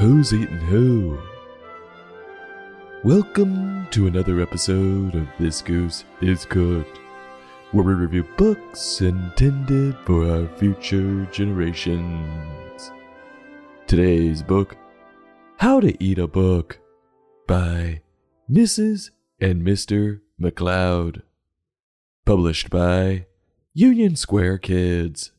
Who's eating who? Welcome to another episode of This Goose is Cooked, where we review books intended for our future generations. Today's book, How to Eat a Book, by Mrs. and Mr. MacLeod, Published by Union Square Kids.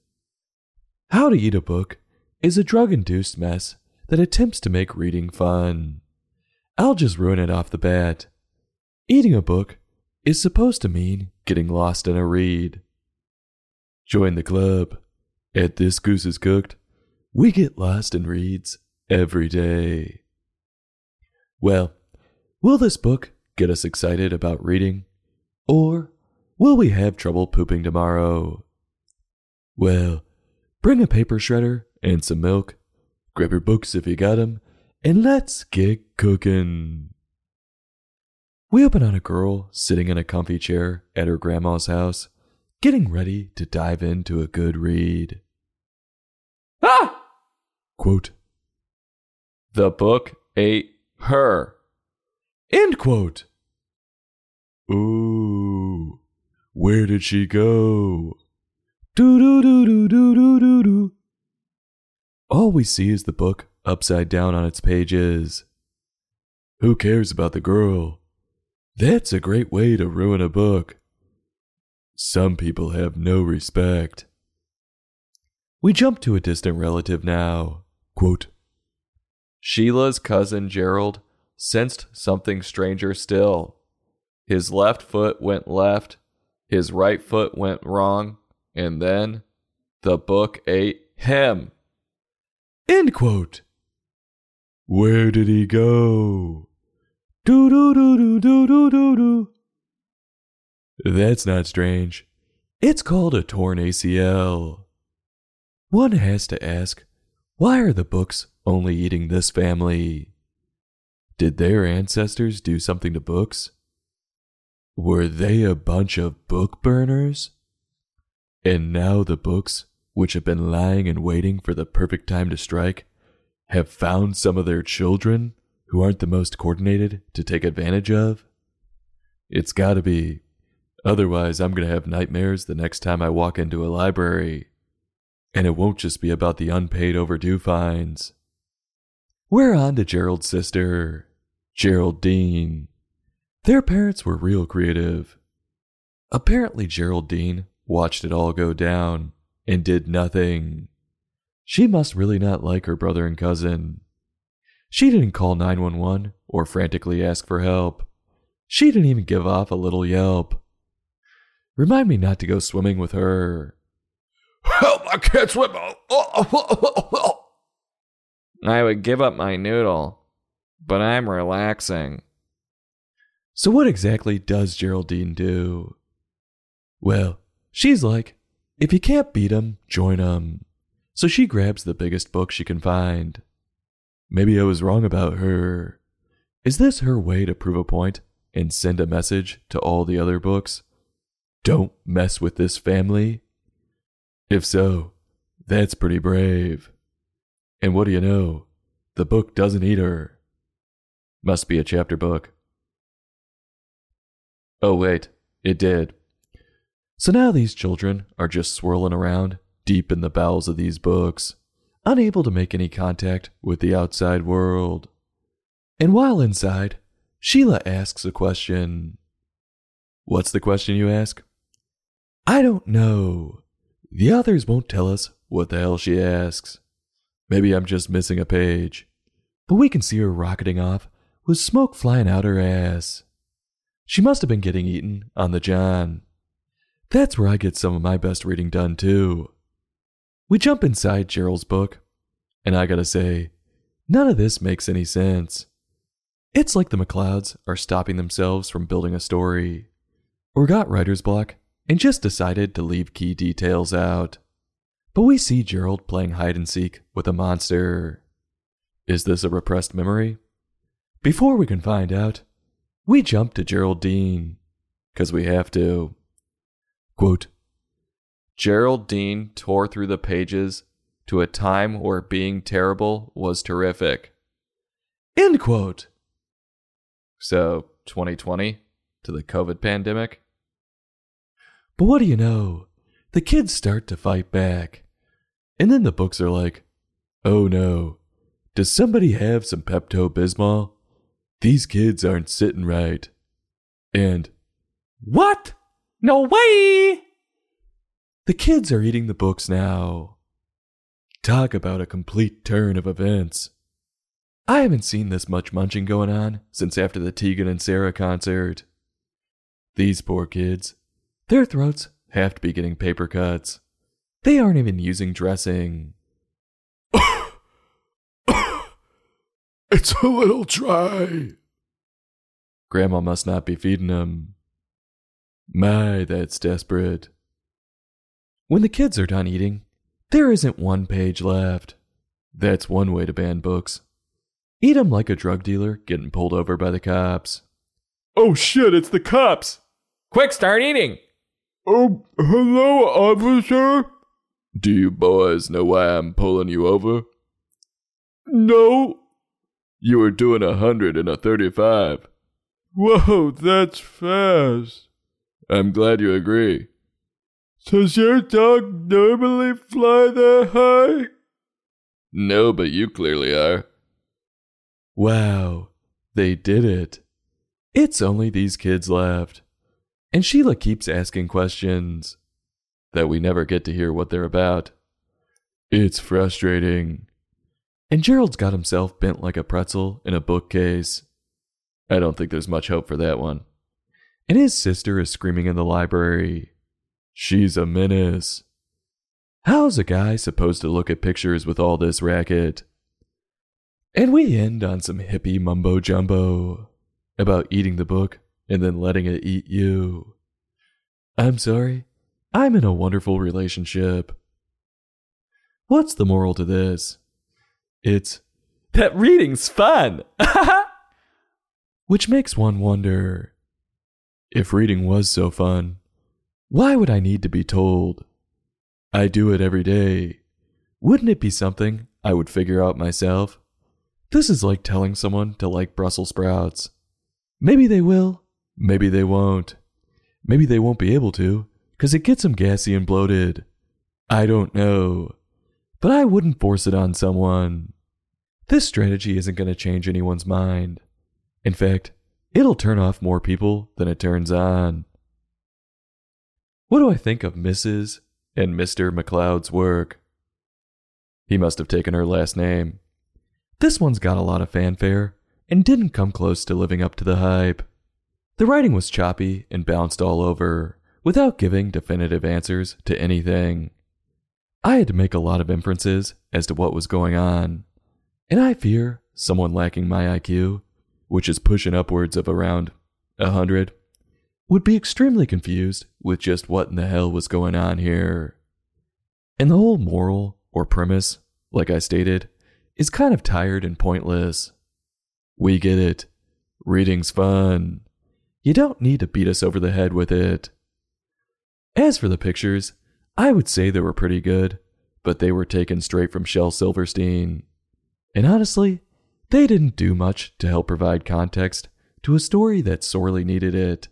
How to Eat a Book is a drug induced mess that attempts to make reading fun. I'll just ruin it off the bat. Eating a book is supposed to mean getting lost in a read. Join the club. At This Goose is Cooked, we get lost in reads every day. Well, will this book get us excited about reading? Or will we have trouble pooping tomorrow? Well, bring a paper shredder and some milk Grab your books if you got 'em, and let's get cooking. We open on a girl sitting in a comfy chair at her grandma's house, getting ready to dive into a good read. Ah! Quote. The book ate her. End quote. Ooh, where did she go? Do do do do do do do do. All we see is the book upside down on its pages. Who cares about the girl? That's a great way to ruin a book. Some people have no respect. We jump to a distant relative now. Quote Sheila's cousin Gerald sensed something stranger still. His left foot went left, his right foot went wrong, and then the book ate him. End quote. Where did he go? Do do do do do do do do. That's not strange. It's called a torn ACL. One has to ask, why are the books only eating this family? Did their ancestors do something to books? Were they a bunch of book burners? And now the books which have been lying and waiting for the perfect time to strike, have found some of their children who aren't the most coordinated to take advantage of? It's gotta be. Otherwise, I'm gonna have nightmares the next time I walk into a library. And it won't just be about the unpaid overdue fines. We're on to Gerald's sister, Geraldine. Their parents were real creative. Apparently, Geraldine watched it all go down and did nothing. She must really not like her brother and cousin. She didn't call 911 or frantically ask for help. She didn't even give off a little yelp. Remind me not to go swimming with her. Help, I can't swim. I would give up my noodle, but I'm relaxing. So, what exactly does Geraldine do? Well, she's like, if you can't beat 'em, join 'em. So she grabs the biggest book she can find. Maybe I was wrong about her. Is this her way to prove a point and send a message to all the other books? Don't mess with this family? If so, that's pretty brave. And what do you know? The book doesn't eat her. Must be a chapter book. Oh, wait, it did. So now these children are just swirling around deep in the bowels of these books, unable to make any contact with the outside world. And while inside, Sheila asks a question. What's the question, you ask? I don't know. The authors won't tell us what the hell she asks. Maybe I'm just missing a page. But we can see her rocketing off with smoke flying out her ass. She must have been getting eaten on the John. That's where I get some of my best reading done, too. We jump inside Gerald's book, and I gotta say, none of this makes any sense. It's like the MacLeods are stopping themselves from building a story, or got writer's block and just decided to leave key details out. But we see Gerald playing hide and seek with a monster. Is this a repressed memory? Before we can find out, we jump to Geraldine, because we have to. Quote, Geraldine tore through the pages to a time where being terrible was terrific. End quote. So, 2020 to the COVID pandemic? But what do you know? The kids start to fight back. And then the books are like, oh no, does somebody have some Pepto Bismol? These kids aren't sitting right. And, what? No way! The kids are eating the books now. Talk about a complete turn of events. I haven't seen this much munching going on since after the Tegan and Sara concert. These poor kids, their throats have to be getting paper cuts. They aren't even using dressing. It's a little dry. Grandma must not be feeding them. My, that's desperate. When the kids are done eating, there isn't one page left. That's one way to ban books. Eat 'em like a drug dealer getting pulled over by the cops. Oh shit, it's the cops. Quick, start eating! Oh, hello, officer. Do you boys know why I'm pulling you over? No. You were doing a hundred in a thirty-five. Whoa, that's fast. I'm glad you agree. Does your dog normally fly that high? No, but you clearly are. Wow, they did it. It's only these kids left. And Sheila keeps asking questions that we never get to hear what they're about. It's frustrating. And Gerald's got himself bent like a pretzel in a bookcase. I don't think there's much hope for that one. And his sister is screaming in the library. She's a menace. How's a guy supposed to look at pictures with all this racket? And we end on some hippie mumbo jumbo about eating the book and then letting it eat you. I'm sorry, I'm in a wonderful relationship. What's the moral to this? It's that reading's fun! Which makes one wonder if reading was so fun, why would I need to be told? I do it every day. Wouldn't it be something I would figure out myself? This is like telling someone to like Brussels sprouts. Maybe they will, maybe they won't. Maybe they won't be able to, because it gets them gassy and bloated. I don't know. But I wouldn't force it on someone. This strategy isn't going to change anyone's mind. In fact, it'll turn off more people than it turns on. What do I think of Mrs. and Mr. MacLeod's work? He must have taken her last name. This one's got a lot of fanfare and didn't come close to living up to the hype. The writing was choppy and bounced all over, without giving definitive answers to anything. I had to make a lot of inferences as to what was going on, and I fear someone lacking my IQ, which is pushing upwards of around a hundred, would be extremely confused with just what in the hell was going on here. And the whole moral or premise, like I stated, is kind of tired and pointless. We get it. Reading's fun. You don't need to beat us over the head with it. As for the pictures, I would say they were pretty good, but they were taken straight from Shel Silverstein. And honestly, they didn't do much to help provide context to a story that sorely needed it.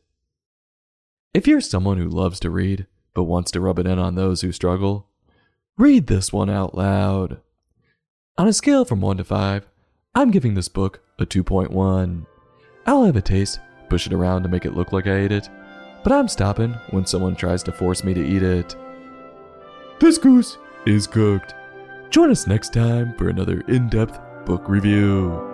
If you're someone who loves to read but wants to rub it in on those who struggle, read this one out loud. On a scale from 1 to 5, I'm giving this book a 2.1. I'll have a taste, push it around to make it look like I ate it, but I'm stopping when someone tries to force me to eat it. This goose is cooked. Join us next time for another in depth book review.